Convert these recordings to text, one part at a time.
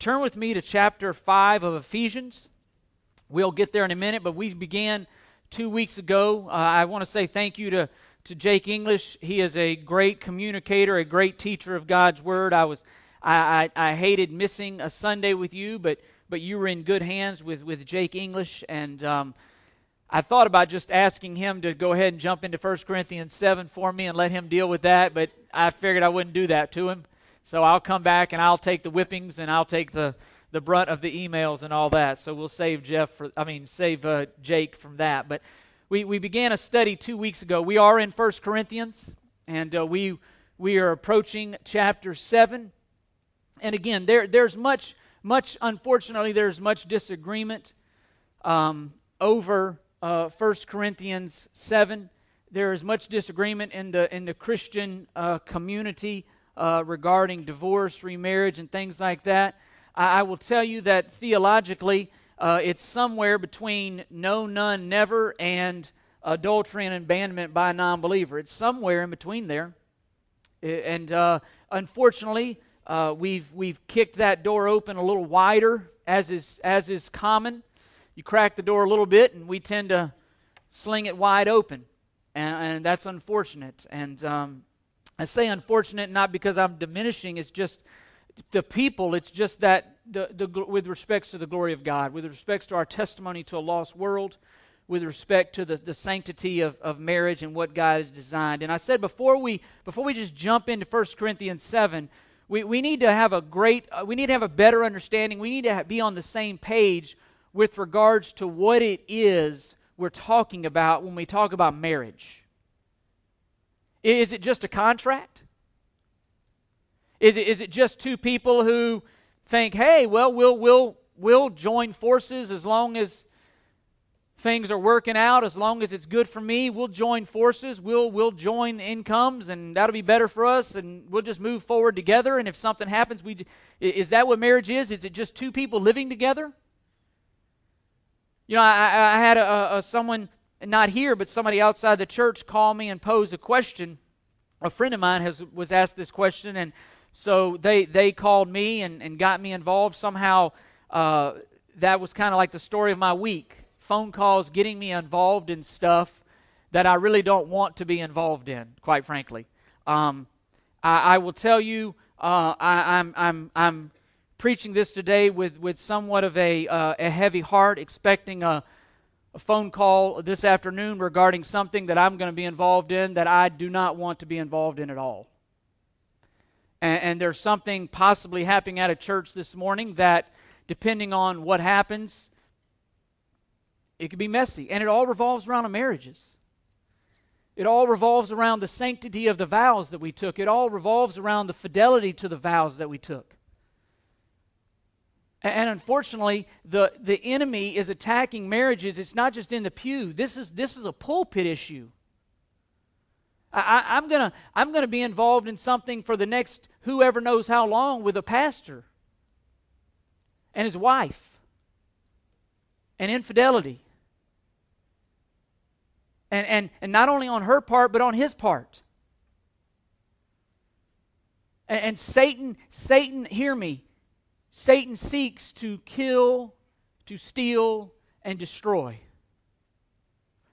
turn with me to chapter 5 of Ephesians. We'll get there in a minute, but we began two weeks ago. Uh, I want to say thank you to, to Jake English. He is a great communicator, a great teacher of God's Word. I was I, I, I hated missing a Sunday with you, but but you were in good hands with, with Jake English, and um, I thought about just asking him to go ahead and jump into 1 Corinthians 7 for me and let him deal with that, but I figured I wouldn't do that to him. So I'll come back and I'll take the whippings and I'll take the, the brunt of the emails and all that. So we'll save Jeff for, I mean, save uh, Jake from that. But we, we began a study two weeks ago. We are in 1 Corinthians, and uh, we, we are approaching chapter 7. And again, there, there's much, much, unfortunately, there's much disagreement um, over uh, 1 Corinthians 7. There is much disagreement in the, in the Christian uh, community uh, regarding divorce, remarriage, and things like that. I, I will tell you that theologically, uh, it's somewhere between no, none, never, and adultery and abandonment by a non believer. It's somewhere in between there. And uh, unfortunately, uh, we've, we've kicked that door open a little wider, as is, as is common you crack the door a little bit, and we tend to sling it wide open. And, and that's unfortunate. And um, I say unfortunate not because I'm diminishing, it's just the people, it's just that the, the, with respects to the glory of God, with respects to our testimony to a lost world, with respect to the, the sanctity of, of marriage and what God has designed. And I said before we before we just jump into 1 Corinthians 7, we, we need to have a great, uh, we need to have a better understanding. We need to be on the same page with regards to what it is we're talking about when we talk about marriage. Is it just a contract? Is it, is it just two people who think, hey, well, we'll, we'll, we'll join forces as long as things are working out, as long as it's good for me, we'll join forces, we'll, we'll join incomes, and that'll be better for us, and we'll just move forward together. And if something happens, we, is that what marriage is? Is it just two people living together? You know, I, I had a, a, someone, not here, but somebody outside the church call me and pose a question. A friend of mine has was asked this question, and so they they called me and, and got me involved. Somehow, uh, that was kind of like the story of my week. Phone calls getting me involved in stuff that I really don't want to be involved in, quite frankly. Um, I, I, will tell you, uh, I, I'm, I'm, I'm preaching this today with, with somewhat of a, uh, a heavy heart, expecting a, a phone call this afternoon regarding something that I'm going to be involved in that I do not want to be involved in at all. And, and there's something possibly happening at a church this morning that, depending on what happens, it could be messy. And it all revolves around marriages. It all revolves around the sanctity of the vows that we took. It all revolves around the fidelity to the vows that we took. And unfortunately, the, the enemy is attacking marriages. It's not just in the pew. This is, this is a pulpit issue. I, am going to I'm to be involved in something for the next whoever knows how long with a pastor and his wife and infidelity. And, and, and not only on her part, but on his part. And, and Satan, Satan, hear me, Satan seeks to kill, to steal, and destroy.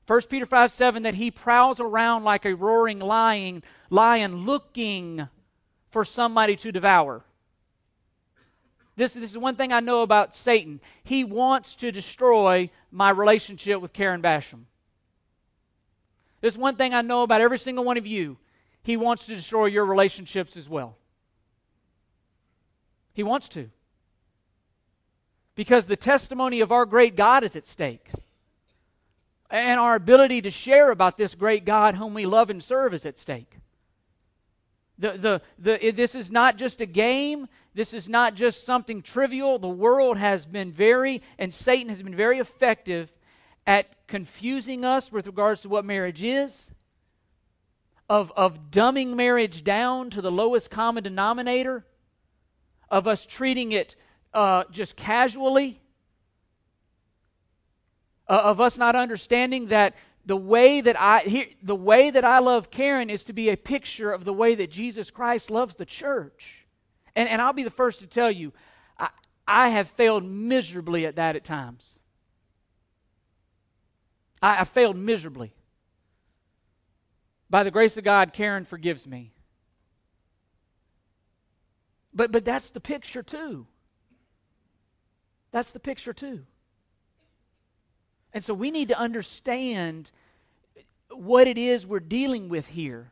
1 Peter 5 7 that he prowls around like a roaring lion, lion looking for somebody to devour. This, this is one thing I know about Satan. He wants to destroy my relationship with Karen Basham. This is one thing I know about every single one of you. He wants to destroy your relationships as well. He wants to because the testimony of our great God is at stake. And our ability to share about this great God whom we love and serve is at stake. The, the, the, this is not just a game. This is not just something trivial. The world has been very, and Satan has been very effective at confusing us with regards to what marriage is, of, of dumbing marriage down to the lowest common denominator, of us treating it uh, just casually, uh, of us not understanding that the way that I here, the way that I love Karen is to be a picture of the way that Jesus Christ loves the church. And, and I'll be the first to tell you, I, I have failed miserably at that at times. I, I failed miserably. By the grace of God, Karen forgives me. But, but that's the picture, too. That's the picture, too. And so we need to understand what it is we're dealing with here.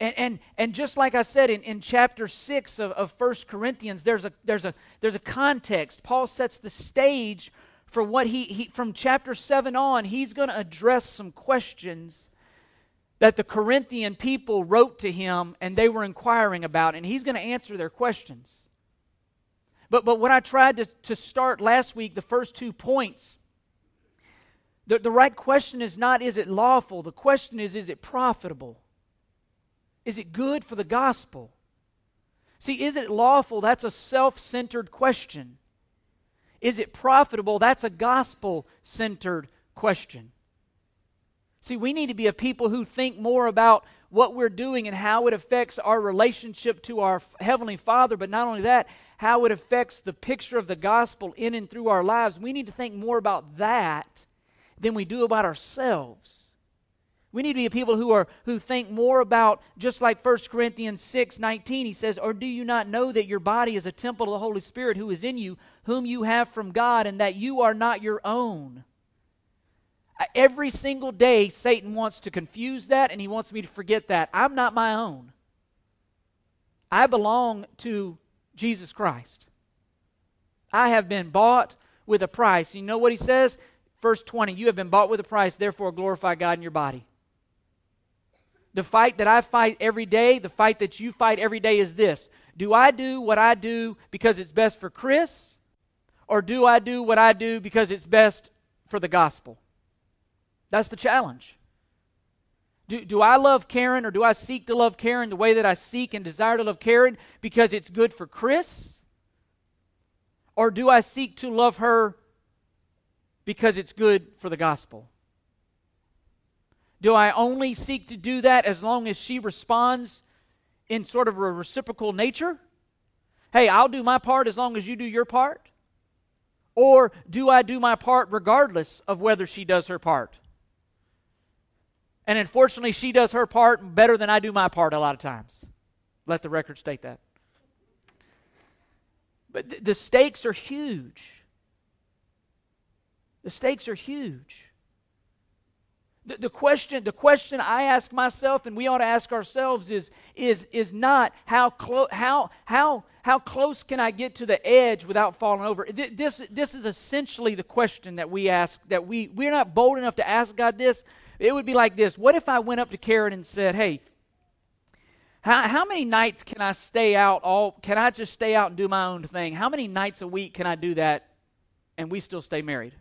And, and, and just like I said in, in chapter 6 of, of 1 Corinthians, there's a, there's, a, there's a context. Paul sets the stage for what he, he from chapter 7 on, he's going to address some questions that the Corinthian people wrote to him and they were inquiring about, and he's going to answer their questions. But, but what I tried to, to start last week, the first two points, the, the right question is not is it lawful? The question is is it profitable? Is it good for the gospel? See, is it lawful? That's a self centered question. Is it profitable? That's a gospel centered question. See, we need to be a people who think more about what we're doing and how it affects our relationship to our Heavenly Father, but not only that, how it affects the picture of the gospel in and through our lives. We need to think more about that than we do about ourselves. We need to be a people who are who think more about just like 1 Corinthians 6, 19, he says, Or do you not know that your body is a temple of the Holy Spirit who is in you, whom you have from God, and that you are not your own? Every single day, Satan wants to confuse that and he wants me to forget that. I'm not my own. I belong to Jesus Christ. I have been bought with a price. You know what he says? Verse 20 You have been bought with a price, therefore glorify God in your body. The fight that I fight every day, the fight that you fight every day is this Do I do what I do because it's best for Chris? Or do I do what I do because it's best for the gospel? That's the challenge. Do, do I love Karen or do I seek to love Karen the way that I seek and desire to love Karen because it's good for Chris? Or do I seek to love her because it's good for the gospel? Do I only seek to do that as long as she responds in sort of a reciprocal nature? Hey, I'll do my part as long as you do your part? Or do I do my part regardless of whether she does her part? And unfortunately, she does her part better than I do my part a lot of times. Let the record state that. But th- the stakes are huge. The stakes are huge. The, the, question, the question I ask myself and we ought to ask ourselves is, is, is not how, clo- how, how, how close can I get to the edge without falling over? This, this is essentially the question that we ask, that we, we're not bold enough to ask God this. It would be like this What if I went up to Karen and said, Hey, how, how many nights can I stay out all can I just stay out and do my own thing? How many nights a week can I do that and we still stay married?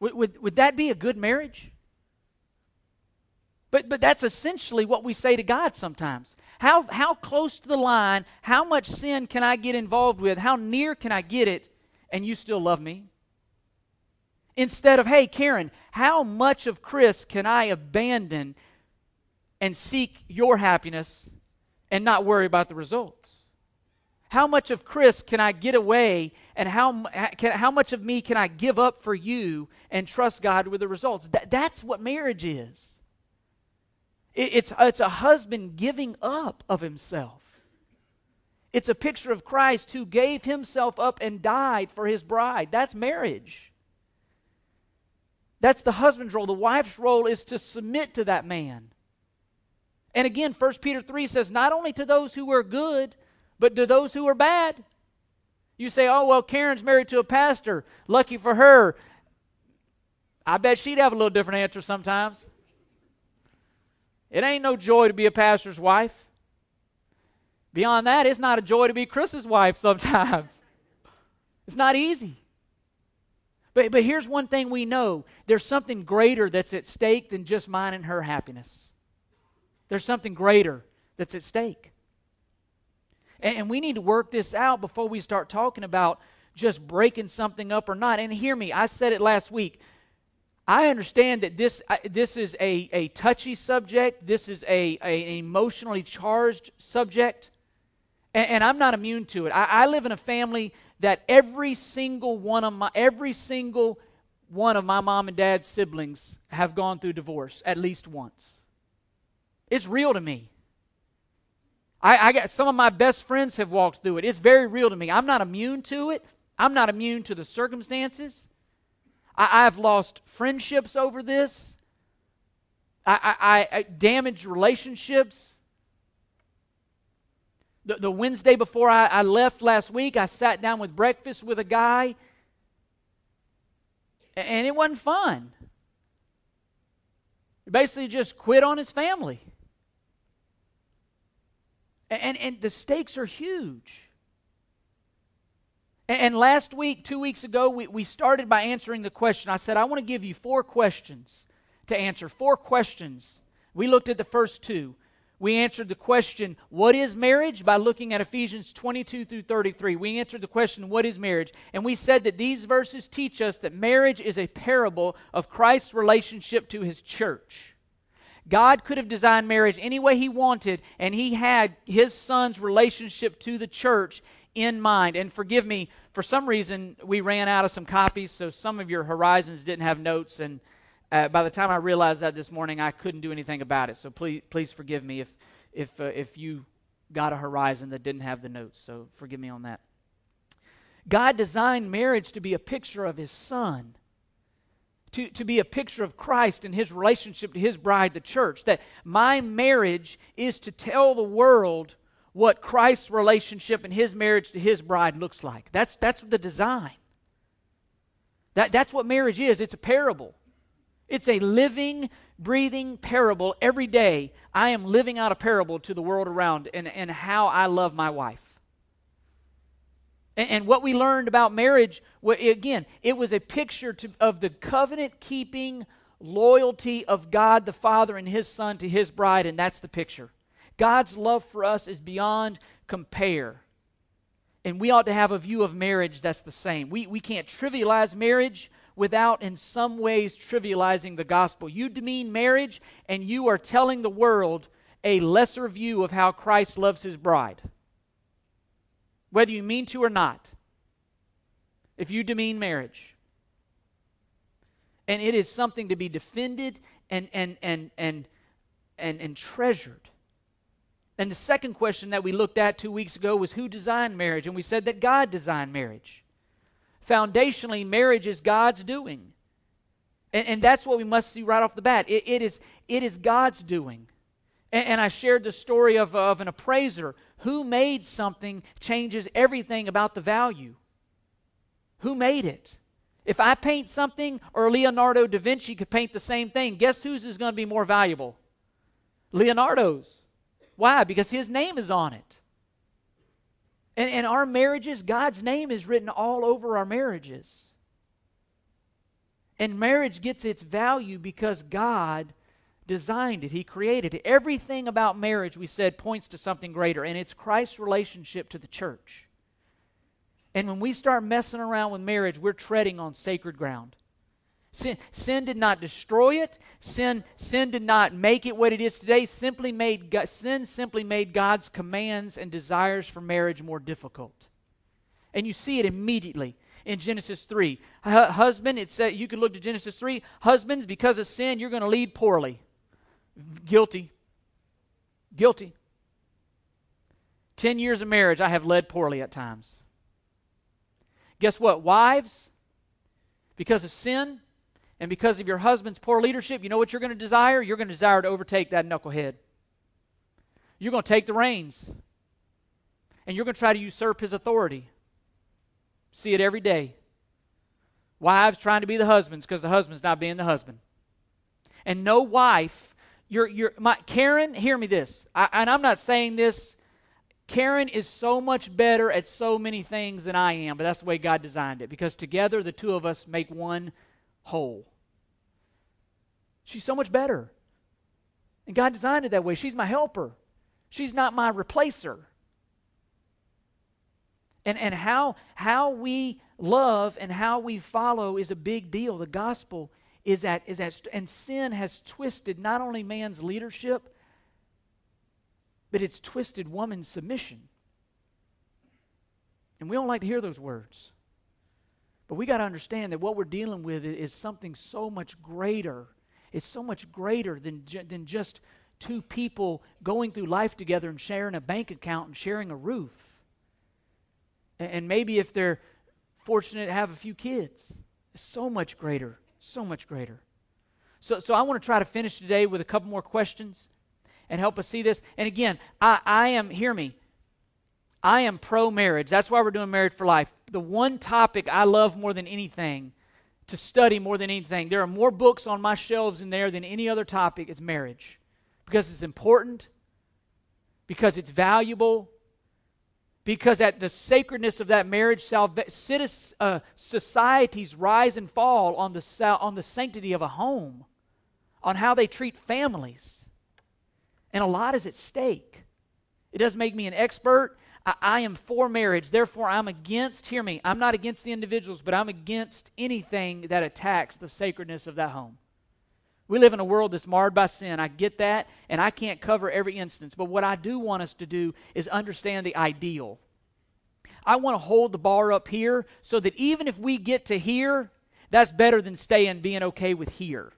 Would, would, would that be a good marriage? But, but that's essentially what we say to God sometimes. How, how close to the line, how much sin can I get involved with? How near can I get it and you still love me? Instead of, hey, Karen, how much of Chris can I abandon and seek your happiness and not worry about the results? How much of Chris can I get away, and how, can, how much of me can I give up for you and trust God with the results? That, that's what marriage is. It, it's, it's a husband giving up of himself. It's a picture of Christ who gave himself up and died for his bride. That's marriage. That's the husband's role. The wife's role is to submit to that man. And again, 1 Peter 3 says, not only to those who are good, but to those who are bad. You say, oh, well, Karen's married to a pastor. Lucky for her. I bet she'd have a little different answer sometimes. It ain't no joy to be a pastor's wife. Beyond that, it's not a joy to be Chris's wife sometimes. it's not easy. But, but here's one thing we know there's something greater that's at stake than just mine and her happiness. There's something greater that's at stake. And, and we need to work this out before we start talking about just breaking something up or not. And hear me, I said it last week. I understand that this, this is a, a touchy subject, this is a, a, emotionally charged subject. And, and I'm not immune to it. I, I live in a family that every single one of my, every single one of my mom and dad's siblings have gone through divorce at least once. It's real to me. I, I got some of my best friends have walked through it. It's very real to me. I'm not immune to it. I'm not immune to the circumstances. I, have lost friendships over this. I, I, I damaged relationships. The, the Wednesday before I, I left last week, I sat down with breakfast with a guy, and it wasn't fun. He basically just quit on his family. And, and the stakes are huge. And, last week, two weeks ago, we, we started by answering the question. I said, I want to give you four questions to answer. Four questions. We looked at the first two. We answered the question, What is marriage? by looking at Ephesians 22 through 33. We answered the question, What is marriage? And we said that these verses teach us that marriage is a parable of Christ's relationship to his church. God could have designed marriage any way He wanted, and He had His Son's relationship to the church in mind. And forgive me, for some reason, we ran out of some copies, so some of your horizons didn't have notes. And uh, by the time I realized that this morning, I couldn't do anything about it. So please, please forgive me if, if, uh, if you got a horizon that didn't have the notes. So forgive me on that. God designed marriage to be a picture of His Son to, to be a picture of Christ and his relationship to his bride, the church. That my marriage is to tell the world what Christ's relationship and his marriage to his bride looks like. That's, that's the design. That, that's what marriage is it's a parable. It's a living, breathing parable. Every day, I am living out a parable to the world around and, and how I love my wife. And, and what we learned about marriage, again, it was a picture to, of the covenant keeping loyalty of God the Father and His Son to His bride, and that's the picture. God's love for us is beyond compare. And we ought to have a view of marriage that's the same. We, we can't trivialize marriage without, in some ways, trivializing the gospel. You demean marriage, and you are telling the world a lesser view of how Christ loves his bride whether you mean to or not, if you demean marriage. And it is something to be defended and, and, and, and, and, and treasured. And the second question that we looked at two weeks ago was who designed marriage? And we said that God designed marriage. Foundationally, marriage is God's doing. And, and that's what we must see right off the bat. it, it, is, it is God's doing. And, and I shared the story of, of an appraiser who made something changes everything about the value. Who made it? If I paint something or Leonardo da Vinci could paint the same thing, guess whose is going to be more valuable? Leonardo's. Why? Because his name is on it. And, and our marriages, God's name is written all over our marriages. And marriage gets its value because God designed it, He created it. Everything about marriage, we said, points to something greater, and it's Christ's relationship to the church. And when we start messing around with marriage, we're treading on sacred ground. Sin, sin did not destroy it. Sin, sin did not make it what it is today. Simply made sin simply made God's commands and desires for marriage more difficult. And you see it immediately in Genesis 3. husband, it said you can look to Genesis 3. Husbands, because of sin, you're going to lead poorly. Guilty. Guilty. Ten years of marriage, I have led poorly at times. Guess what? Wives, because of sin and because of your husband's poor leadership, you know what you're going to desire? You're going to desire to overtake that knucklehead. You're going to take the reins. And you're going to try to usurp his authority. See it every day. Wives trying to be the husbands because the husband's not being the husband. And no wife you're, you're, my, Karen, hear me this, I, and I'm not saying this. Karen is so much better at so many things than I am, but that's the way God designed it because together the two of us make one whole. She's so much better. And God designed it that way. She's my helper, she's not my replacer. And, and how, how we love and how we follow is a big deal. The gospel is at, is at, and sin has twisted not only man's leadership, but it's twisted woman's submission. And we don't like to hear those words. But we got to understand that what we're dealing with is something so much greater. It's so much greater than, than just two people going through life together and sharing a bank account and sharing a roof. And maybe if they're fortunate to have a few kids, it's so much greater, so much greater. So, so I want to try to finish today with a couple more questions and help us see this. And again, I, I am, hear me, I am pro marriage. That's why we're doing Married for Life. The one topic I love more than anything, to study more than anything, there are more books on my shelves in there than any other topic, is marriage. Because it's important, because it's valuable, because at the sacredness of that marriage, uh, societies rise and fall on the, on the sanctity of a home, on how they treat families. And a lot is at stake. It doesn't make me an expert. I, I am for marriage. Therefore, I'm against, hear me, I'm not against the individuals, but I'm against anything that attacks the sacredness of that home. We live in a world that's marred by sin. I get that, and I can't cover every instance. But what I do want us to do is understand the ideal. I want to hold the bar up here so that even if we get to here, that's better than staying being okay with here.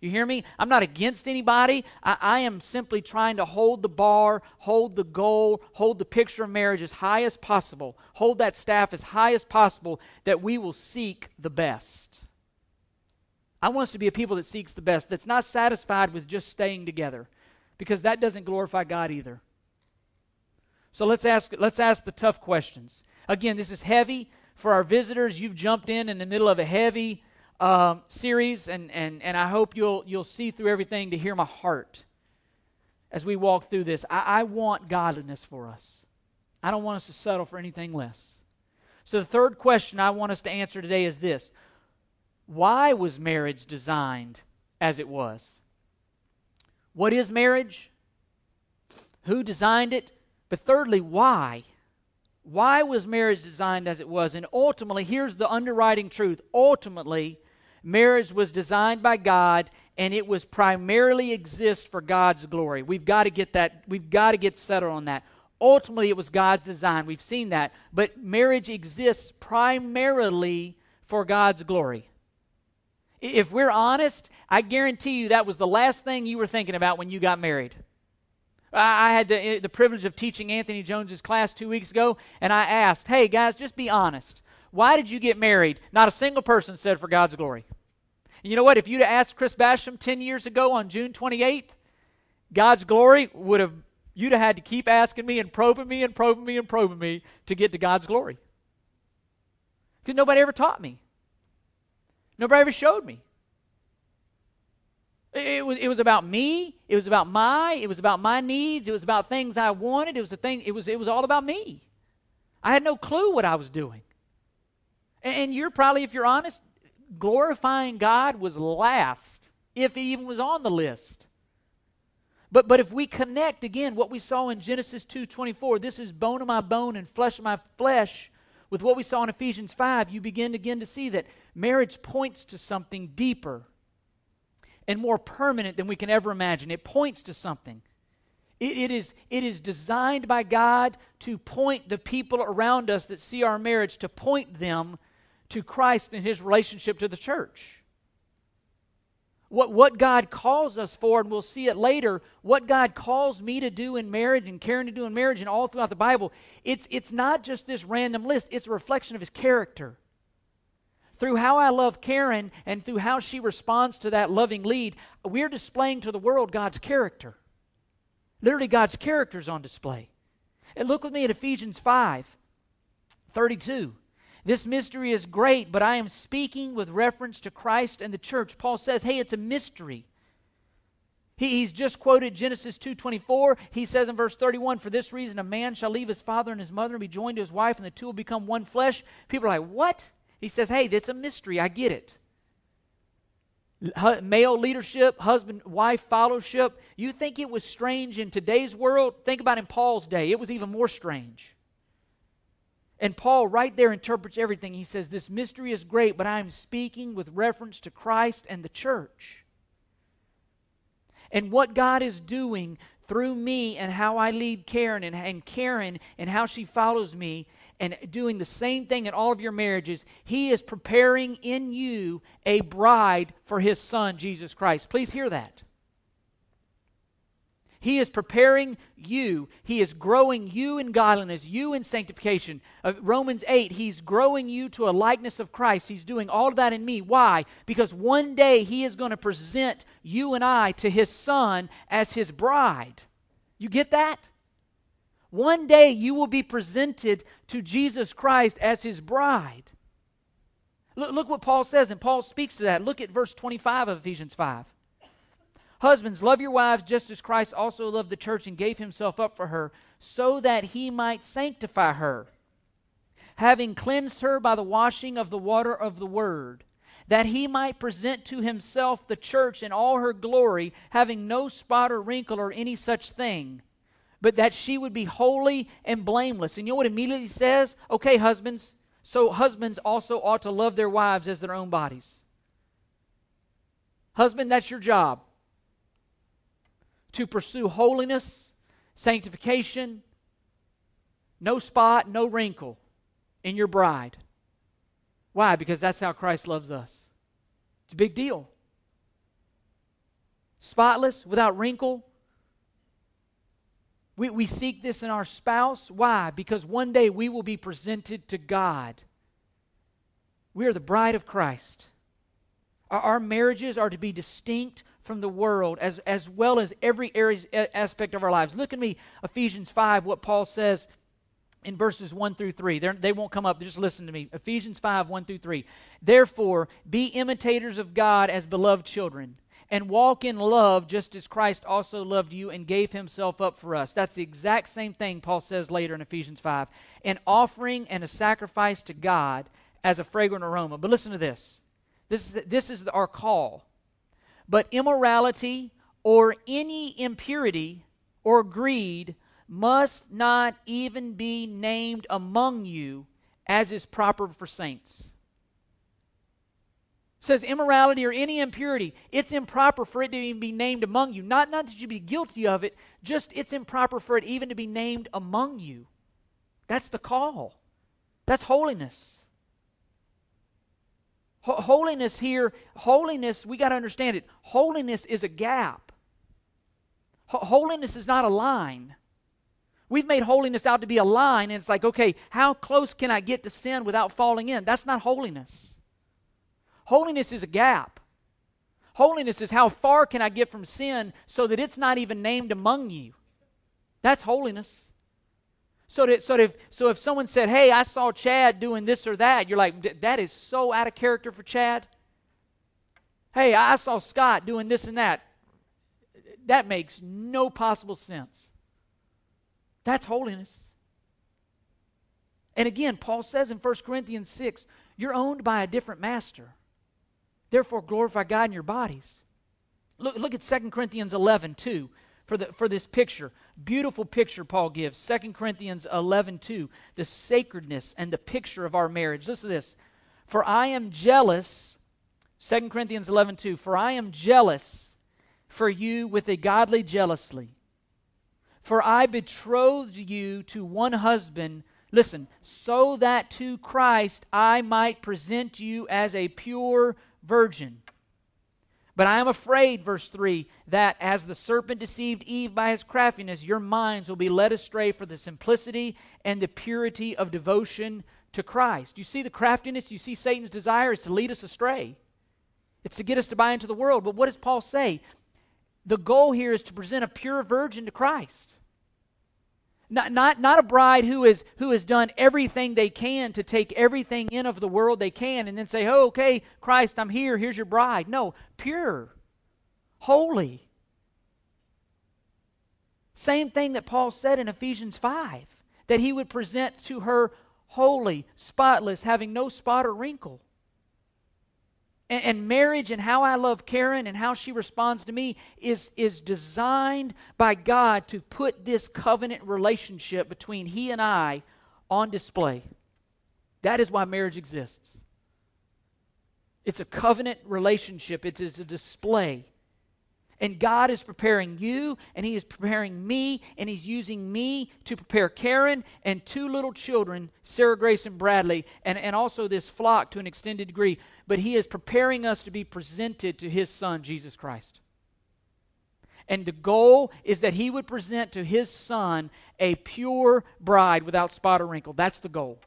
You hear me? I'm not against anybody. I, I, am simply trying to hold the bar, hold the goal, hold the picture of marriage as high as possible, hold that staff as high as possible, that we will seek the best. I want us to be a people that seeks the best, that's not satisfied with just staying together, because that doesn't glorify God either. So let's ask, let's ask the tough questions. Again, this is heavy. For our visitors, you've jumped in in the middle of a heavy um, series, and, and, and I hope you'll, you'll see through everything to hear my heart as we walk through this. I, I want godliness for us, I don't want us to settle for anything less. So, the third question I want us to answer today is this Why was marriage designed as it was? What is marriage? Who designed it? But thirdly, why? Why was marriage designed as it was? And ultimately, here's the underwriting truth. Ultimately, Marriage was designed by God and it was primarily exist for God's glory. We've got to get that we've got to get settled on that. Ultimately it was God's design. We've seen that. But marriage exists primarily for God's glory. If we're honest, I guarantee you that was the last thing you were thinking about when you got married. I had the, eh, the privilege of teaching Anthony Jones's class two weeks ago, and I asked, hey, guys, just be honest. Why did you get married? Not a single person said for God's glory. And you know what? If you'd asked Chris Basham 10 years ago on June 28th, God's glory would have, you'd have had to keep asking me and probing me and probing me and probing me to get to God's glory. Because nobody ever taught me. Nobody ever showed me. It was, it was about me. It was about my. It was about my needs. It was about things I wanted. It was a thing. It was. It was all about me. I had no clue what I was doing. And you're probably, if you're honest, glorifying God was last, if it even was on the list. But, but if we connect again what we saw in Genesis 2:24, this is bone of my bone and flesh of my flesh, with what we saw in Ephesians 5, you begin again to see that marriage points to something deeper and more permanent than we can ever imagine. It points to something. It, it, is, it is designed by God to point the people around us that see our marriage, to point them to Christ and his relationship to the church. What, what God calls us for, and we'll see it later, what God calls me to do in marriage and Karen to do in marriage and all throughout the Bible, it's, it's not just this random list, it's a reflection of his character. Through how I love Karen and through how she responds to that loving lead, we're displaying to the world God's character. Literally, God's character is on display. And look with me at Ephesians 5 32. This mystery is great, but I am speaking with reference to Christ and the church. Paul says, hey, it's a mystery. He, he's just quoted Genesis 2.24. He says in verse 31, For this reason a man shall leave his father and his mother and be joined to his wife, and the two will become one flesh. People are like, what? He says, hey, that's a mystery. I get it. Male leadership, husband wife fellowship. You think it was strange in today's world? Think about in Paul's day. It was even more strange. And Paul, right there, interprets everything. He says, This mystery is great, but I am speaking with reference to Christ and the church. And what God is doing through me and how I lead Karen and, and Karen and how she follows me and doing the same thing in all of your marriages. He is preparing in you a bride for his son, Jesus Christ. Please hear that. He is preparing you. He is growing you in godliness, you in sanctification. Uh, Romans 8, He's growing you to a likeness of Christ. He's doing all of that in me. Why? Because one day He is going to present you and I to His Son as His bride. You get that? One day you will be presented to Jesus Christ as His bride. Look, look what Paul says, and Paul speaks to that. Look at verse 25 of Ephesians 5. Husbands, love your wives just as Christ also loved the church and gave himself up for her, so that he might sanctify her, having cleansed her by the washing of the water of the word, that he might present to himself the church in all her glory, having no spot or wrinkle or any such thing, but that she would be holy and blameless. And you know what immediately says? Okay, husbands, so husbands also ought to love their wives as their own bodies. Husband, that's your job to pursue holiness, sanctification, no spot, no wrinkle in your bride. Why? Because that's how Christ loves us. It's a big deal. Spotless, without wrinkle. We, we seek this in our spouse. Why? Because one day we will be presented to God. We are the bride of Christ. Our, our marriages are to be distinct from the world as, as well as every area, aspect of our lives. Look at me, Ephesians 5, what Paul says in verses 1 through 3. They're, they will not come up, just listen to me. Ephesians 5, 1 through 3. Therefore, be imitators of God as beloved children, and walk in love just as Christ also loved you and gave himself up for us. That's the exact same thing Paul says later in Ephesians 5. An offering and a sacrifice to God as a fragrant aroma. But listen to this. This is, this is our call. But immorality or any impurity or greed must not even be named among you as is proper for saints. It says immorality or any impurity, it's improper for it to even be named among you. Not, not that you be guilty of it, just it's improper for it even to be named among you. That's the call. That's holiness. Holiness here, holiness, we got to understand it. Holiness is a gap. Holiness is not a line. We've made holiness out to be a line, and it's like, okay, how close can I get to sin without falling in? That's not holiness. Holiness is a gap. Holiness is how far can I get from sin so that it's not even named among you. That's holiness. So that, so, if, so if someone said, Hey, I saw Chad doing this or that, you're like, That is so out of character for Chad. Hey, I saw Scott doing this and that. That makes no possible sense. That's holiness. And again, Paul says in 1 Corinthians 6, You're owned by a different master. Therefore, glorify God in your bodies. Look, look at 2 Corinthians 11, 2 for, the, for this picture. Beautiful picture Paul gives. 2 Corinthians 11 2. The sacredness and the picture of our marriage. Listen to this. For I am jealous, 2 Corinthians 11 2. For I am jealous for you with a godly jealousy. For I betrothed you to one husband, listen, so that to Christ I might present you as a pure virgin. But I am afraid, verse 3, that as the serpent deceived Eve by his craftiness, your minds will be led astray for the simplicity and the purity of devotion to Christ. You see the craftiness, you see Satan's desire is to lead us astray. It's to get us to buy into the world. But what does Paul say? The goal here is to present a pure virgin to Christ. Not, not, not a bride who, is, who has done everything they can to take everything in of the world they can and then say, oh, okay, Christ, I'm here. Here's your bride. No, pure, holy. Same thing that Paul said in Ephesians 5 that he would present to her holy, spotless, having no spot or wrinkle and, and marriage and how I love Karen and how she responds to me is, is designed by God to put this covenant relationship between He and I on display. That is why marriage exists. It's a covenant relationship, it is a display. And God is preparing you, and He is preparing me, and He's using me to prepare Karen and two little children, Sarah Grace and Bradley, and, and also this flock to an extended degree. But He is preparing us to be presented to His Son, Jesus Christ. And the goal is that He would present to His Son a pure bride without spot or wrinkle. That's the goal.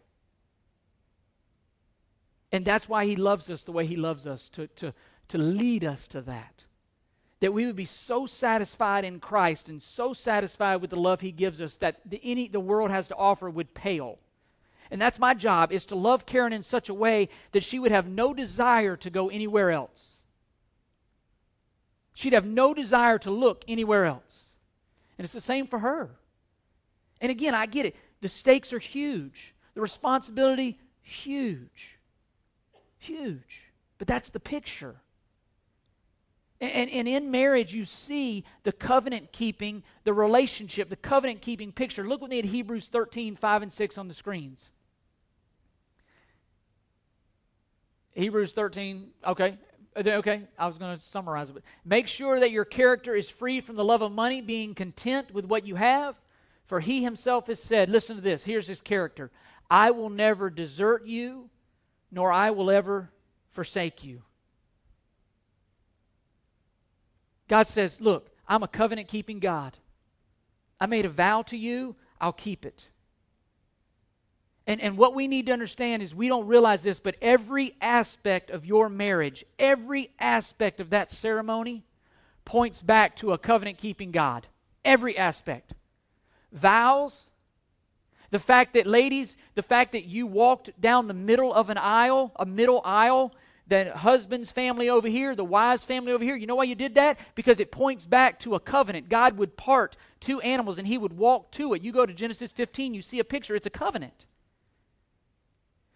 And that's why He loves us the way He loves us, to, to, to lead us to that that we would be so satisfied in Christ and so satisfied with the love He gives us that the, any the world has to offer would pale. And that's my job is to love Karen in such a way that she would have no desire to go anywhere else. She'd have no desire to look anywhere else. And it's the same for her. And again, I get it. The stakes are huge. The responsibility huge. Huge. But that's the picture. And, and in marriage, you see the covenant keeping, the relationship, the covenant keeping picture. Look with me at Hebrews 13, 5 and 6 on the screens. Hebrews 13, okay. Okay, I was going to summarize it. Make sure that your character is free from the love of money, being content with what you have. For he himself has said, listen to this, here's his character I will never desert you, nor I will ever forsake you. God says, Look, I'm a covenant keeping God. I made a vow to you, I'll keep it. And, and what we need to understand is we don't realize this, but every aspect of your marriage, every aspect of that ceremony points back to a covenant keeping God. Every aspect. Vows, the fact that, ladies, the fact that you walked down the middle of an aisle, a middle aisle, the husband's family over here, the wife's family over here. You know why you did that? Because it points back to a covenant. God would part two animals and he would walk to it. You go to Genesis 15, you see a picture, it's a covenant.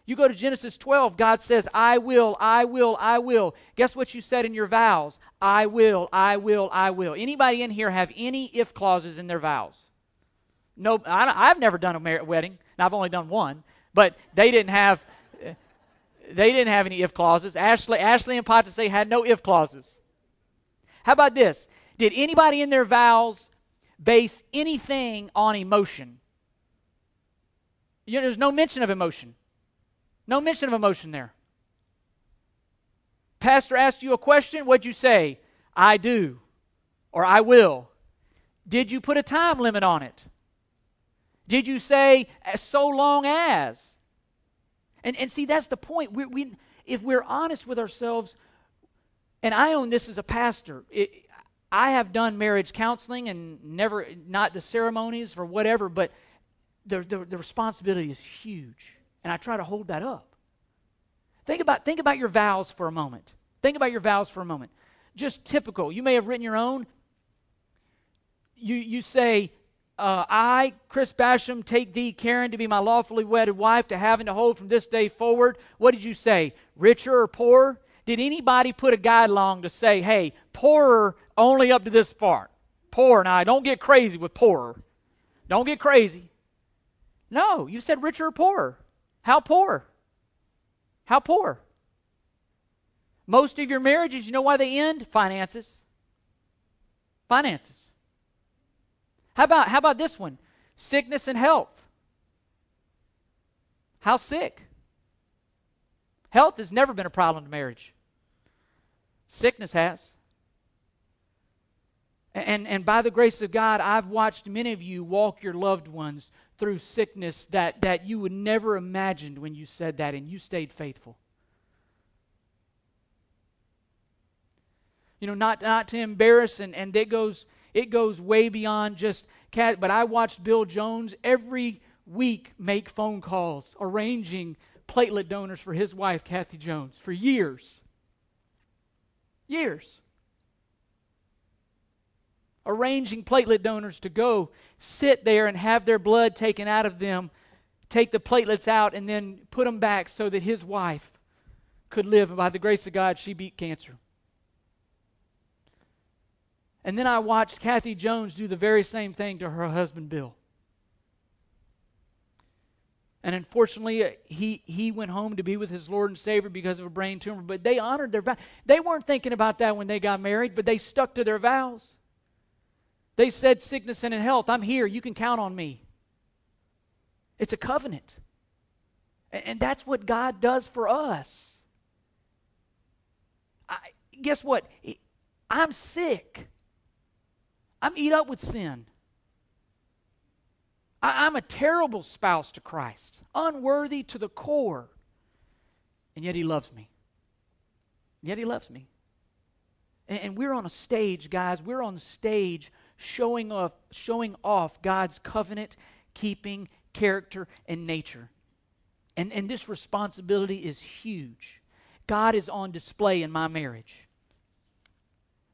You go to Genesis 12, God says, I will, I will, I will. Guess what you said in your vows? I will, I will, I will. Anybody in here have any if clauses in their vows? No, I, have never done a wedding. Now, I've only done one, but they didn't have they didn't have any if clauses. Ashley, Ashley and Potasay had no if clauses. How about this? Did anybody in their vows base anything on emotion? You know, there's no mention of emotion. No mention of emotion there. Pastor asked you a question, what'd you say? I do, or I will. Did you put a time limit on it? Did you say, so long as? And, and see, that's the point. We, we, if we're honest with ourselves, and I own this as a pastor, it, I have done marriage counseling and never, not the ceremonies for whatever, but the, the, the responsibility is huge. And I try to hold that up. Think about, think about your vows for a moment. Think about your vows for a moment. Just typical. You may have written your own. You, you say, uh, I, Chris Basham, take thee, Karen, to be my lawfully wedded wife, to have and to hold from this day forward. What did you say? Richer or poorer? Did anybody put a guide along to say, hey, poorer only up to this part? Poor. Now, don't get crazy with poorer. Don't get crazy. No, you said richer or poorer. How poor? How poor? Most of your marriages, you know why they end? Finances. Finances. How about, how about this one? Sickness and health. How sick? Health has never been a problem in marriage. Sickness has. And, and by the grace of God, I've watched many of you walk your loved ones through sickness that, that you would never imagined when you said that, and you stayed faithful. You know, not, not to embarrass, and, and that goes it goes way beyond just cat. But I watched Bill Jones every week make phone calls arranging platelet donors for his wife, Kathy Jones, for years. Years. Arranging platelet donors to go sit there and have their blood taken out of them, take the platelets out, and then put them back so that his wife could live. And by the grace of God, she beat cancer. And then I watched Kathy Jones do the very same thing to her husband, Bill. And unfortunately, he, he went home to be with his Lord and Savior because of a brain tumor. But they honored their vow. They weren't thinking about that when they got married, but they stuck to their vows. They said, Sickness and in health, I'm here. You can count on me. It's a covenant. And that's what God does for us. I, guess what? I'm sick. I'm eat up with sin. I, am a terrible spouse to Christ, unworthy to the core. And yet he loves me. Yet he loves me. And, and we're on a stage, guys, we're on stage showing off, showing off God's covenant keeping character and nature. And, and this responsibility is huge. God is on display in my marriage.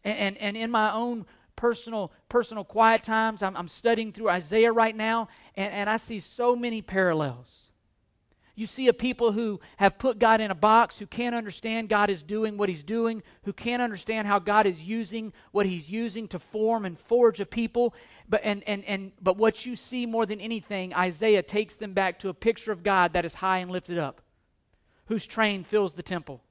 And, and, and in my own personal personal quiet times. I'm, I'm studying through Isaiah right now, and, and I see so many parallels. You see a people who have put God in a box, who can't understand God is doing what He's doing, who can't understand how God is using what He's using to form and forge a people. But and and and but what you see more than anything, Isaiah takes them back to a picture of God that is high and lifted up, whose train fills the temple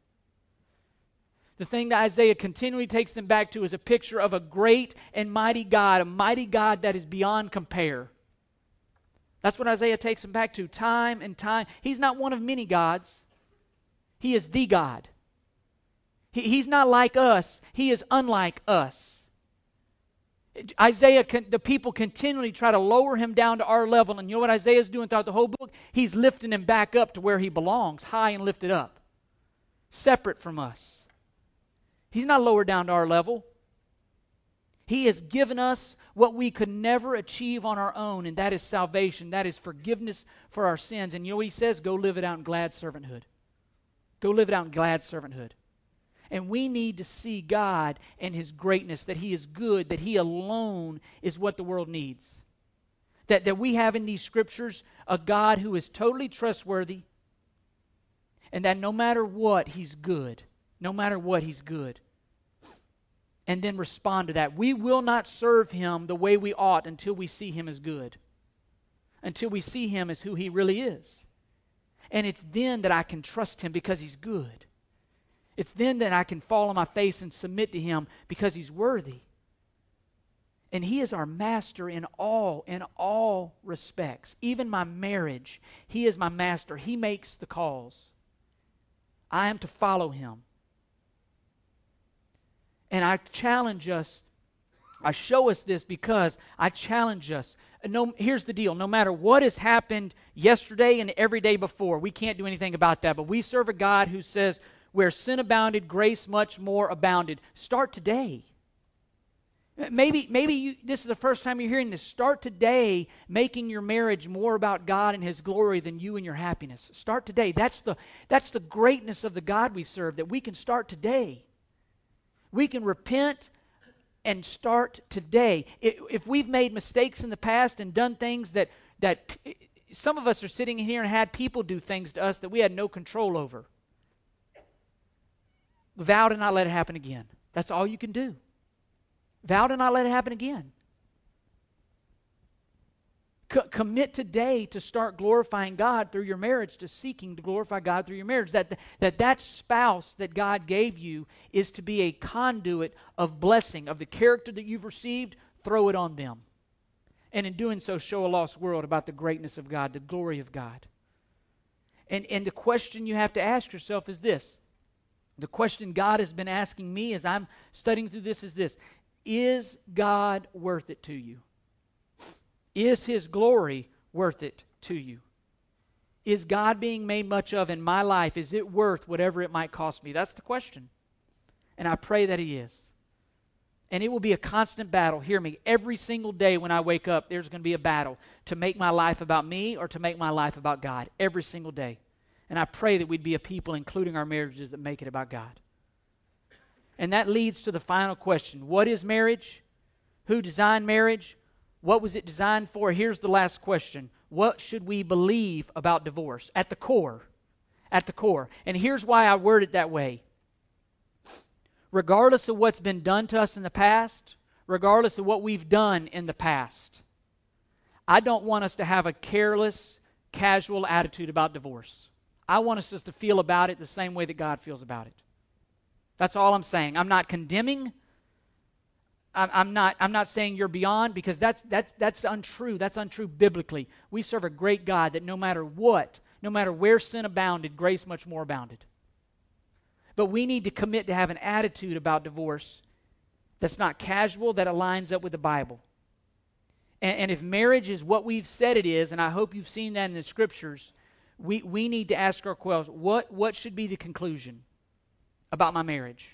the thing that Isaiah continually takes them back to is a picture of a great and mighty God, a mighty God that is beyond compare. That's what Isaiah takes them back to time and time. He's not one of many gods, he is the God. He, he's not like us, he is unlike us. Isaiah, the people continually try to lower him down to our level. And you know what Isaiah is doing throughout the whole book? He's lifting him back up to where he belongs, high and lifted up, separate from us. He's not lower down to our level. He has given us what we could never achieve on our own, and that is salvation. That is forgiveness for our sins. And you know what he says? Go live it out in glad servanthood. Go live it out in glad servanthood. And we need to see God and His greatness, that He is good, that He alone is what the world needs. That, that we have in these scriptures a God who is totally trustworthy, and that no matter what, He's good. No matter what, He's good. And then respond to that. We will not serve Him the way we ought until we see Him as good, until we see Him as who He really is. And it's then that I can trust Him because He's good. It's then that I can fall on my face and submit to Him because He's worthy. And He is our master in all, in all respects. Even my marriage, He is my master. He makes the calls. I am to follow Him. And I challenge us, I show us this because I challenge us. No, here's the deal no matter what has happened yesterday and every day before, we can't do anything about that. But we serve a God who says, where sin abounded, grace much more abounded. Start today. Maybe, maybe you, this is the first time you're hearing this. Start today making your marriage more about God and His glory than you and your happiness. Start today. That's the, that's the greatness of the God we serve, that we can start today. We can repent and start today. If we've made mistakes in the past and done things that, that some of us are sitting here and had people do things to us that we had no control over, vow to not let it happen again. That's all you can do. Vow to not let it happen again commit today to start glorifying God through your marriage, to seeking to glorify God through your marriage. That, that that spouse that God gave you is to be a conduit of blessing, of the character that you've received, throw it on them. And in doing so, show a lost world about the greatness of God, the glory of God. And, and the question you have to ask yourself is this the question God has been asking me as I'm studying through this is this Is God worth it to you? Is his glory worth it to you? Is God being made much of in my life? Is it worth whatever it might cost me? That's the question. And I pray that he is. And it will be a constant battle. Hear me. Every single day when I wake up, there's going to be a battle to make my life about me or to make my life about God. Every single day. And I pray that we'd be a people, including our marriages, that make it about God. And that leads to the final question What is marriage? Who designed marriage? What was it designed for? Here's the last question What should we believe about divorce? At the core. At the core. And here's why I word it that way. Regardless of what's been done to us in the past, regardless of what we've done in the past, I don't want us to have a careless, casual attitude about divorce. I want us just to feel about it the same way that God feels about it. That's all I'm saying. I'm not condemning. I'm, not, I'm not saying you're beyond because that's, that's, that's untrue. That's untrue biblically. We serve a great God that no matter what, no matter where sin abounded, grace much more abounded. But we need to commit to have an attitude about divorce that's not casual, that aligns up with the Bible. And, and, if marriage is what we've said it is, and I hope you've seen that in the scriptures, we, we need to ask ourselves what, what should be the conclusion about my marriage?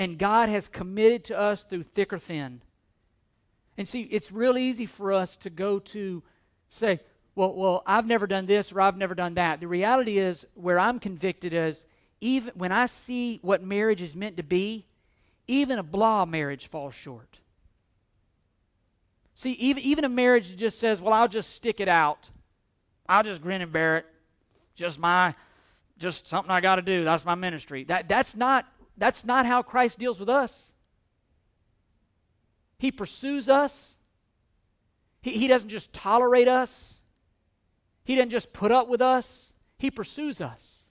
And God has committed to us through thick or thin. And see, it's real easy for us to go to say, well, well, I've never done this or I've never done that. The reality is, where I'm convicted is, even when I see what marriage is meant to be, even a blah marriage falls short. See, even, even a marriage that just says, well, I'll just stick it out. I'll just grin and bear it. Just my, just something I got to do. That's my ministry. That, that's, not, that's not how Christ deals with us. He pursues us. He, he doesn't just tolerate us. He doesn't just put up with us, He pursues us.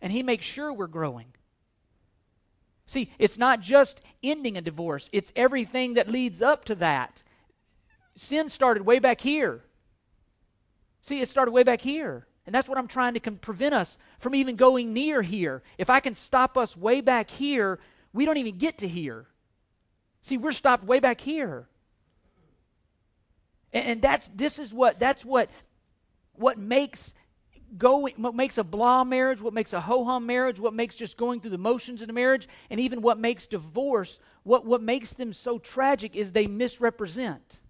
And He makes sure we're growing. See, it's not just ending a divorce, it's everything that leads up to that. Sin started way back here. See, it started way back here. And that's what I'm trying to prevent us from even going near here. If I can stop us way back here, we don't even get to here. See, we're stopped way back here. And, and that's this is what that's what what makes going what makes a blah marriage what makes a ho-hum marriage what makes just going through the motions in a marriage and even what makes divorce what, what makes them so tragic is they misrepresent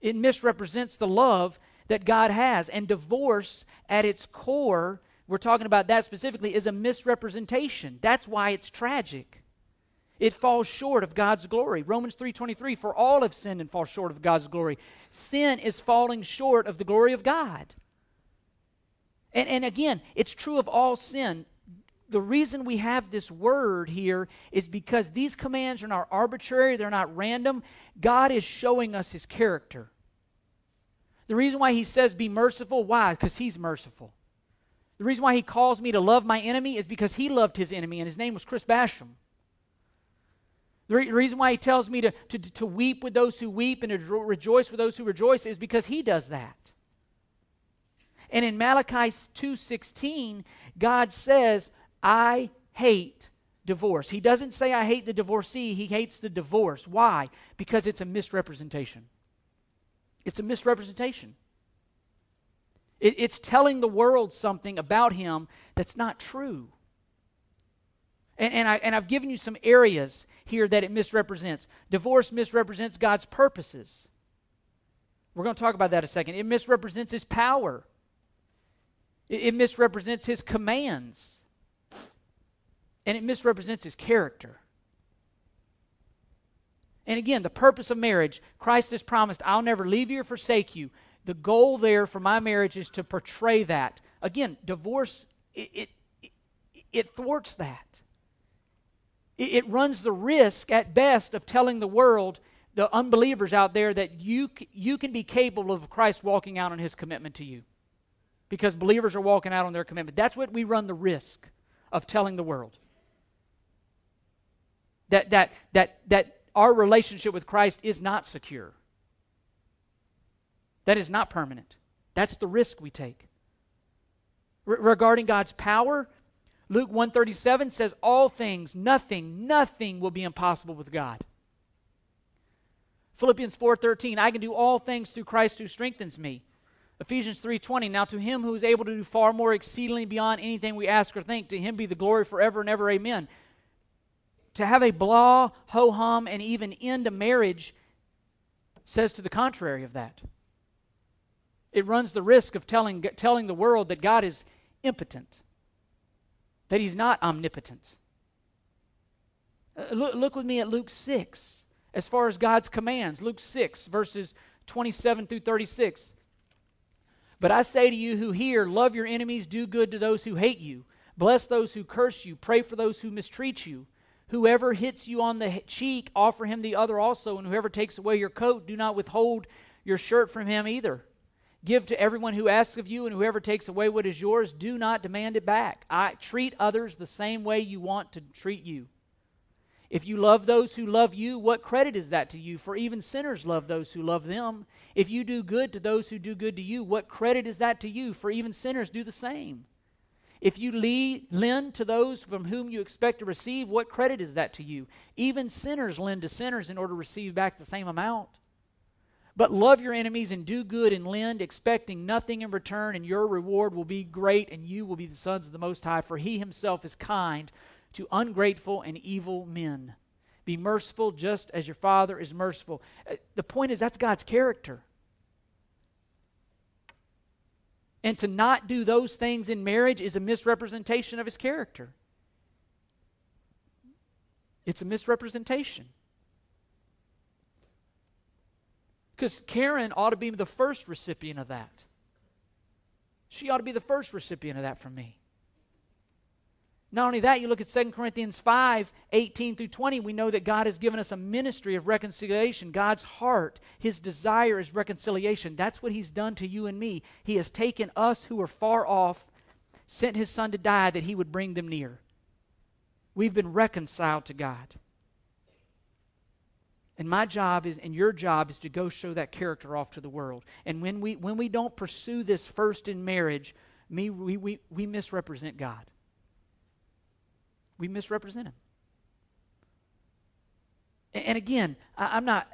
it misrepresents the love that god has and divorce at its core we're talking about that specifically is a misrepresentation that's why it's tragic it falls short of God's glory. Romans 3:23 for all have sinned and fall short of God's glory. Sin is falling short of the glory of God. And, and again, it's true of all sin. The reason we have this word here is because these commands are not arbitrary, they're not random. God is showing us his character. The reason why he says be merciful, why? Because he's merciful. The reason why he calls me to love my enemy is because he loved his enemy, and his name was Chris Basham. The re- reason why he tells me to, to, to weep with those who weep and to rejoice with those who rejoice is because he does that. And in Malachi 2:16, God says, "I hate divorce." He doesn't say I hate the divorcee, he hates the divorce. Why? Because it's a misrepresentation. It's a misrepresentation. It, it's telling the world something about him that's not true. And, and, I, and I've given you some areas here that it misrepresents. Divorce misrepresents God's purposes. We're going to talk about that a second. It misrepresents his power, it, it misrepresents his commands, and it misrepresents his character. And again, the purpose of marriage, Christ has promised, I'll never leave you or forsake you. The goal there for my marriage is to portray that. Again, divorce, it, it, it thwarts that. It runs the risk, at best, of telling the world, the unbelievers out there, that you, you can be capable of Christ walking out on his commitment to you. Because believers are walking out on their commitment. That's what we run the risk of telling the world. That, that, that, that our relationship with Christ is not secure. That is not permanent. That's the risk we take. regarding God's power, Luke 137 says all things, nothing, nothing will be impossible with God. Philippians 4:13, I can do all things through Christ who strengthens me. Ephesians 3:20, now to him who is able to do far more exceedingly beyond anything we ask or think, to him be the glory forever and ever. Amen. To have a blah, ho hum, and even end a marriage says to the contrary of that. It runs the risk of telling, telling the world that God is impotent that he's not omnipotent. Uh, look, look with me at Luke 6 as far as God's commands. Luke 6, verses 27 through 36. But I say to you who hear, love your enemies, do good to those who hate you, bless those who curse you, pray for those who mistreat you. Whoever hits you on the cheek, offer him the other also, and whoever takes away your coat, do not withhold your shirt from him either. Give to everyone who asks of you, and whoever takes away what is yours, do not demand it back. I treat others the same way you want to treat you. If you love those who love you, what credit is that to you? For even sinners love those who love them. If you do good to those who do good to you, what credit is that to you? For even sinners do the same. If you lead, lend to those from whom you expect to receive, what credit is that to you? Even sinners lend to sinners in order to receive back the same amount. But love your enemies and do good and lend, expecting nothing in return, and your reward will be great, and you will be the sons of the Most High, for he himself is kind to ungrateful and evil men. Be merciful just as your Father is merciful. Uh, the point is, that's God's character. And to not do those things in marriage is a misrepresentation of his character. It's a misrepresentation. Because Karen ought to be the first recipient of that. She ought to be the first recipient of that from me. Not only that, you look at 2 Corinthians 5 18 through 20, we know that God has given us a ministry of reconciliation. God's heart, His desire is reconciliation. That's what He's done to you and me. He has taken us who are far off, sent His Son to die that He would bring them near. We've been reconciled to God. And my job is, and your job is to go show that character off to the world. And when we, when we don't pursue this first in marriage, me, we, we, we misrepresent God. We misrepresent Him. And, again, I, am not,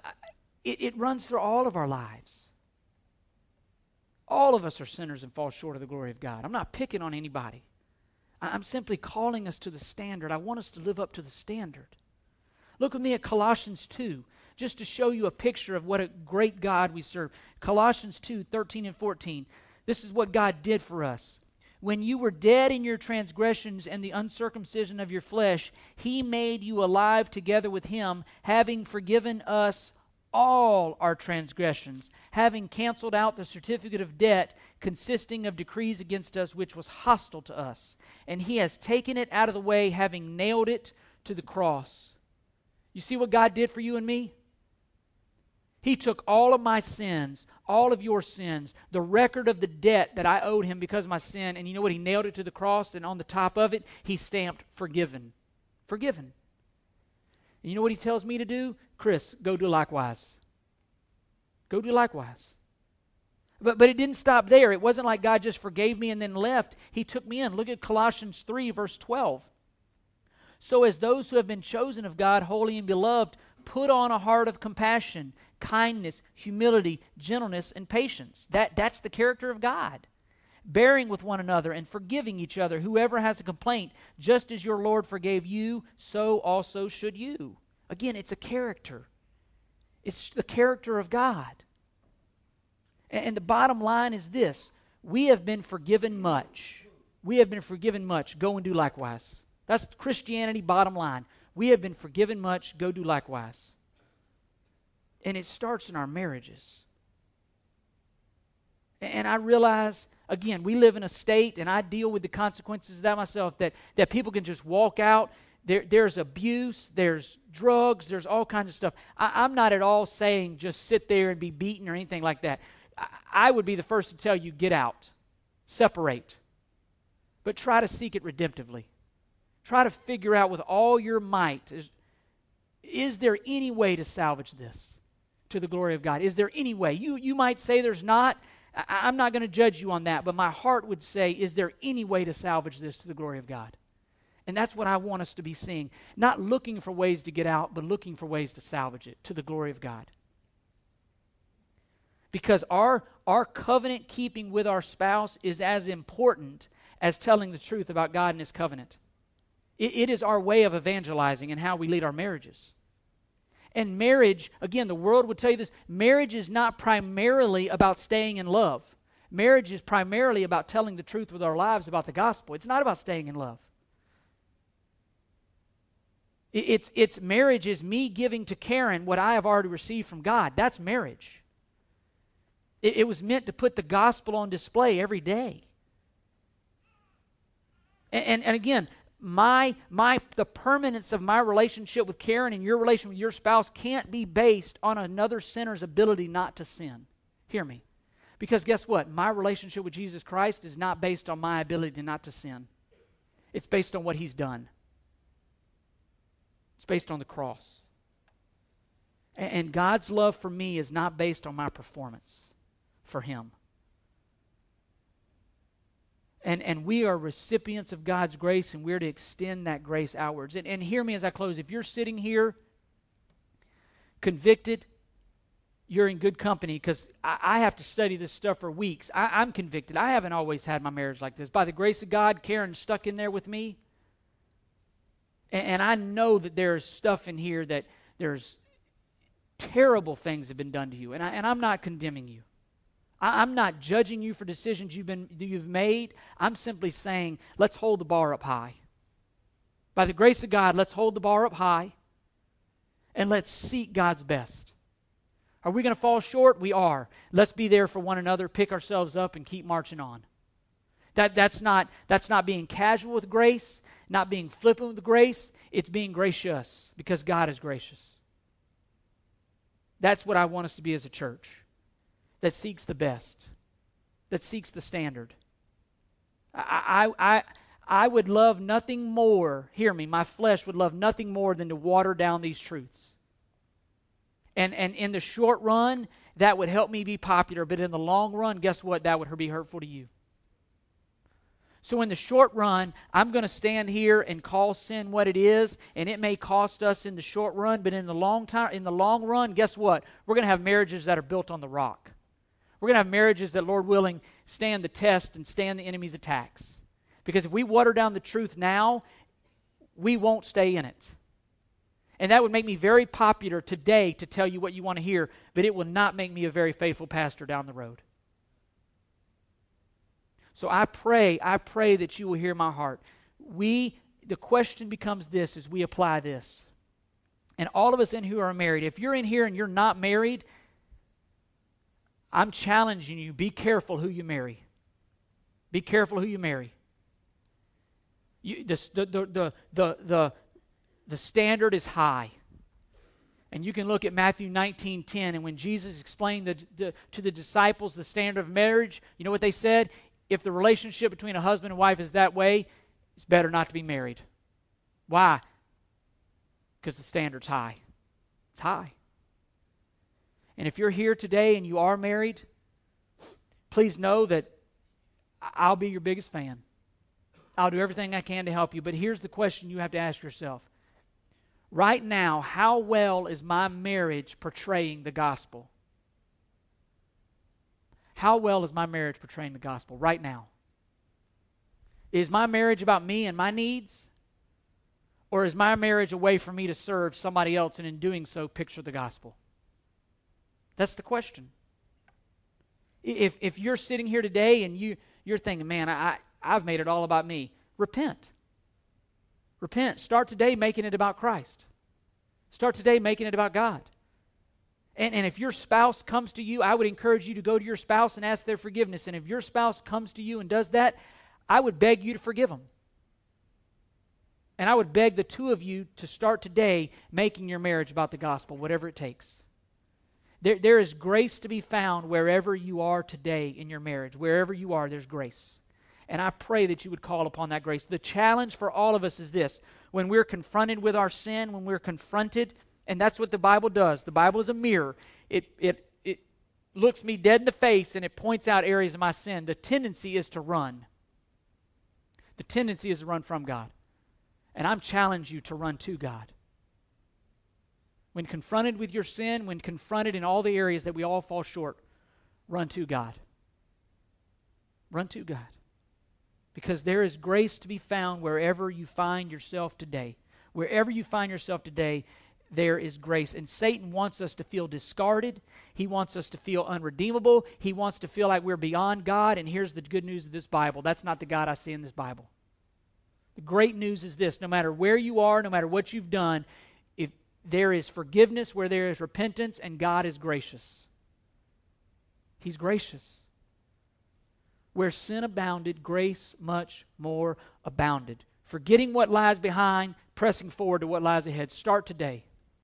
it, it runs through all of our lives. All of us are sinners and fall short of the glory of God. I'm not picking on anybody. I'm simply calling us to the standard. I want us to live up to the standard. Look with me at Colossians 2, just to show you a picture of what a great God we serve. Colossians 2 13 and 14. This is what God did for us. When you were dead in your transgressions and the uncircumcision of your flesh, He made you alive together with Him, having forgiven us all our transgressions, having canceled out the certificate of debt consisting of decrees against us, which was hostile to us. And He has taken it out of the way, having nailed it to the cross. You see what God did for you and me? He took all of my sins, all of your sins, the record of the debt that I owed him because of my sin, and you know what? He nailed it to the cross, and on the top of it, he stamped forgiven. Forgiven. And you know what he tells me to do? Chris, go do likewise. Go do likewise. But, but it didn't stop there. It wasn't like God just forgave me and then left. He took me in. Look at Colossians 3, verse 12. So, as those who have been chosen of God, holy and beloved, put on a heart of compassion, kindness, humility, gentleness, and patience. That, that's the character of God. Bearing with one another and forgiving each other, whoever has a complaint, just as your Lord forgave you, so also should you. Again, it's a character, it's the character of God. And, the bottom line is this we have been forgiven much. We have been forgiven much. Go and do likewise. That's Christianity, bottom line. We have been forgiven much, go do likewise. And it starts in our marriages. And I realize, again, we live in a state, and I deal with the consequences of that myself, that, that people can just walk out. There, there's abuse, there's drugs, there's all kinds of stuff. I, am not at all saying just sit there and be beaten or anything like that. I, I would be the first to tell you get out, separate, but try to seek it redemptively. Try to figure out with all your might is, is there any way to salvage this to the glory of God? Is there any way? You, you might say there's not. I, I'm not going to judge you on that, but my heart would say, is there any way to salvage this to the glory of God? And that's what I want us to be seeing. Not looking for ways to get out, but looking for ways to salvage it to the glory of God. Because our, our covenant keeping with our spouse is as important as telling the truth about God and His covenant. It, it is our way of evangelizing and how we lead our marriages. And marriage, again, the world would tell you this marriage is not primarily about staying in love. Marriage is primarily about telling the truth with our lives about the gospel. It's not about staying in love. It's, it's marriage is me giving to Karen what I have already received from God. That's marriage. It, it was meant to put the gospel on display every day. And, and, and again, my my the permanence of my relationship with Karen and your relation with your spouse can't be based on another sinner's ability not to sin. Hear me. Because guess what? My relationship with Jesus Christ is not based on my ability not to sin, it's based on what He's done, it's based on the cross. And God's love for me is not based on my performance for Him. And, and we are recipients of God's grace, and we're to extend that grace outwards. And, and hear me as I close. If you're sitting here convicted, you're in good company because I, I, have to study this stuff for weeks. I, I'm convicted. I haven't always had my marriage like this. By the grace of God, Karen stuck in there with me. And, and I know that there's stuff in here that there's terrible things have been done to you. And, I, and I'm not condemning you. I, am not judging you for decisions you've, been, you've made. I'm simply saying, let's hold the bar up high. By the grace of God, let's hold the bar up high and let's seek God's best. Are we going to fall short? We are. Let's be there for one another, pick ourselves up, and keep marching on. That, that's, not, that's not being casual with grace, not being flippant with grace. It's being gracious because God is gracious. That's what I want us to be as a church that seeks the best, that seeks the standard. I, I, I, I would love nothing more, hear me, my flesh would love nothing more than to water down these truths. And, and in the short run, that would help me be popular, but in the long run, guess what? That would be hurtful to you. So, in the short run, I'm going to stand here and call sin what it is, and it may cost us in the short run, but in the long time, in the long run, guess what? We're going to have marriages that are built on the rock. We're going to have marriages that, Lord willing, stand the test and stand the enemy's attacks. Because if we water down the truth now, we won't stay in it. And that would make me very popular today to tell you what you want to hear, but it will not make me a very faithful pastor down the road. So I pray, I pray that you will hear my heart. We the question becomes this as we apply this. And all of us in who are married, if you're in here and you're not married, I'm challenging you be careful who you marry. Be careful who you marry. You, the, the, the, the, the, the standard is high. And you can look at Matthew 19 10, and when Jesus explained the, the, to the disciples the standard of marriage, you know what they said? If the relationship between a husband and wife is that way, it's better not to be married. Why? Because the standard's high. It's high. And if you're here today and you are married, please know that I'll be your biggest fan. I'll do everything I can to help you. But here's the question you have to ask yourself Right now, how well is my marriage portraying the gospel? How well is my marriage portraying the gospel right now? Is my marriage about me and my needs? Or is my marriage a way for me to serve somebody else and in doing so picture the gospel? That's the question. If, if you're sitting here today and you, you're thinking, man, I, I've made it all about me, repent. Repent. Start today making it about Christ. Start today making it about God. And, and if your spouse comes to you, I would encourage you to go to your spouse and ask their forgiveness. And if your spouse comes to you and does that, I would beg you to forgive them. And I would beg the two of you to start today making your marriage about the gospel, whatever it takes. There, there is grace to be found wherever you are today in your marriage. Wherever you are, there's grace. And I pray that you would call upon that grace. The challenge for all of us is this when we're confronted with our sin, when we're confronted, and that's what the Bible does. The Bible is a mirror. It, it, it looks me dead in the face and it points out areas of my sin. The tendency is to run. The tendency is to run from God. And I'm challenging you to run to God. When confronted with your sin, when confronted in all the areas that we all fall short, run to God. Run to God. Because there is grace to be found wherever you find yourself today. Wherever you find yourself today, there is grace. And Satan wants us to feel discarded. He wants us to feel unredeemable. He wants to feel like we're beyond God. And here's the good news of this Bible that's not the God I see in this Bible. The great news is this no matter where you are, no matter what you've done, there is forgiveness where there is repentance, and God is gracious. He's gracious. Where sin abounded, grace much more abounded. Forgetting what lies behind, pressing forward to what lies ahead. Start today.